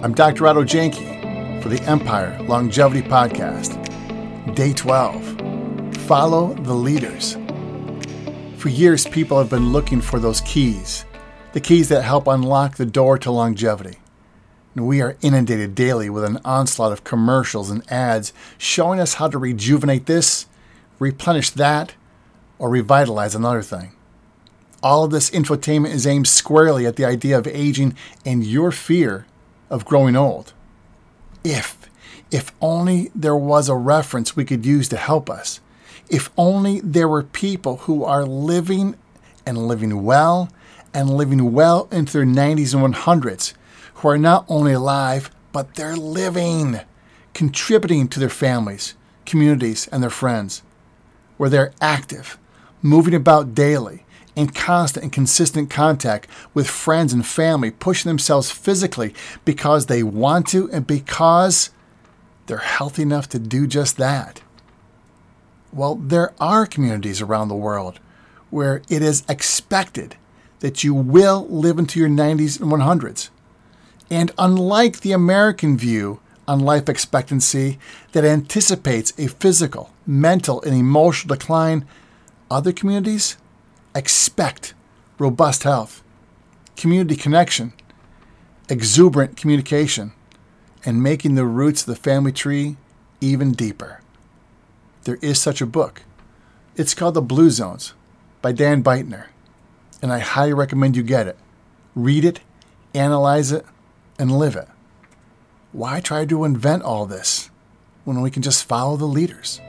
I'm Dr. Otto Janke for the Empire Longevity Podcast. Day 12 Follow the Leaders. For years, people have been looking for those keys, the keys that help unlock the door to longevity. And we are inundated daily with an onslaught of commercials and ads showing us how to rejuvenate this, replenish that, or revitalize another thing. All of this infotainment is aimed squarely at the idea of aging and your fear of growing old. If, if only there was a reference we could use to help us. If only there were people who are living and living well and living well into their 90s and 100s who are not only alive, but they're living, contributing to their families, communities, and their friends, where they're active, moving about daily, in constant and consistent contact with friends and family, pushing themselves physically because they want to and because they're healthy enough to do just that. Well, there are communities around the world where it is expected that you will live into your 90s and 100s. And unlike the American view on life expectancy that anticipates a physical, mental, and emotional decline, other communities expect robust health, community connection, exuberant communication, and making the roots of the family tree even deeper. There is such a book. It's called The Blue Zones by Dan Buettner, and I highly recommend you get it. Read it, analyze it, and live it. Why try to invent all this when we can just follow the leaders?